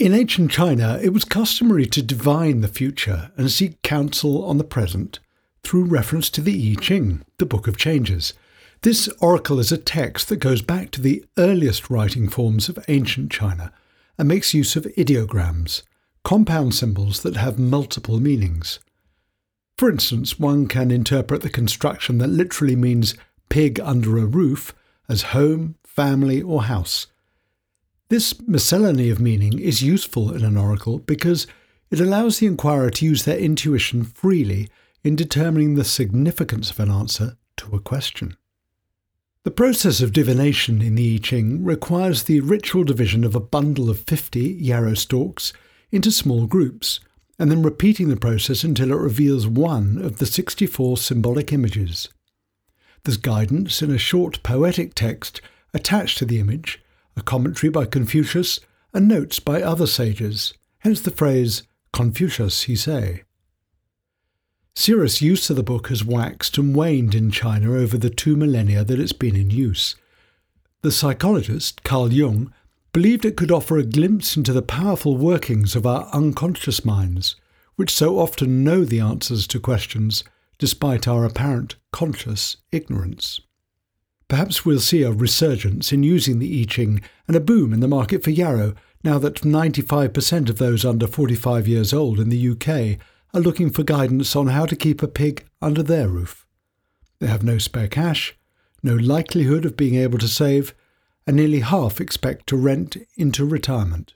In ancient China, it was customary to divine the future and seek counsel on the present through reference to the I Ching, the Book of Changes. This oracle is a text that goes back to the earliest writing forms of ancient China and makes use of ideograms, compound symbols that have multiple meanings. For instance, one can interpret the construction that literally means pig under a roof as home, family, or house this miscellany of meaning is useful in an oracle because it allows the inquirer to use their intuition freely in determining the significance of an answer to a question. The process of divination in the I Ching requires the ritual division of a bundle of 50 yarrow stalks into small groups, and then repeating the process until it reveals one of the 64 symbolic images. There's guidance in a short poetic text attached to the image a commentary by Confucius, and notes by other sages, hence the phrase, Confucius, he say. Serious use of the book has waxed and waned in China over the two millennia that it's been in use. The psychologist Carl Jung believed it could offer a glimpse into the powerful workings of our unconscious minds, which so often know the answers to questions despite our apparent conscious ignorance. Perhaps we'll see a resurgence in using the I Ching and a boom in the market for yarrow now that 95% of those under 45 years old in the UK are looking for guidance on how to keep a pig under their roof. They have no spare cash, no likelihood of being able to save, and nearly half expect to rent into retirement.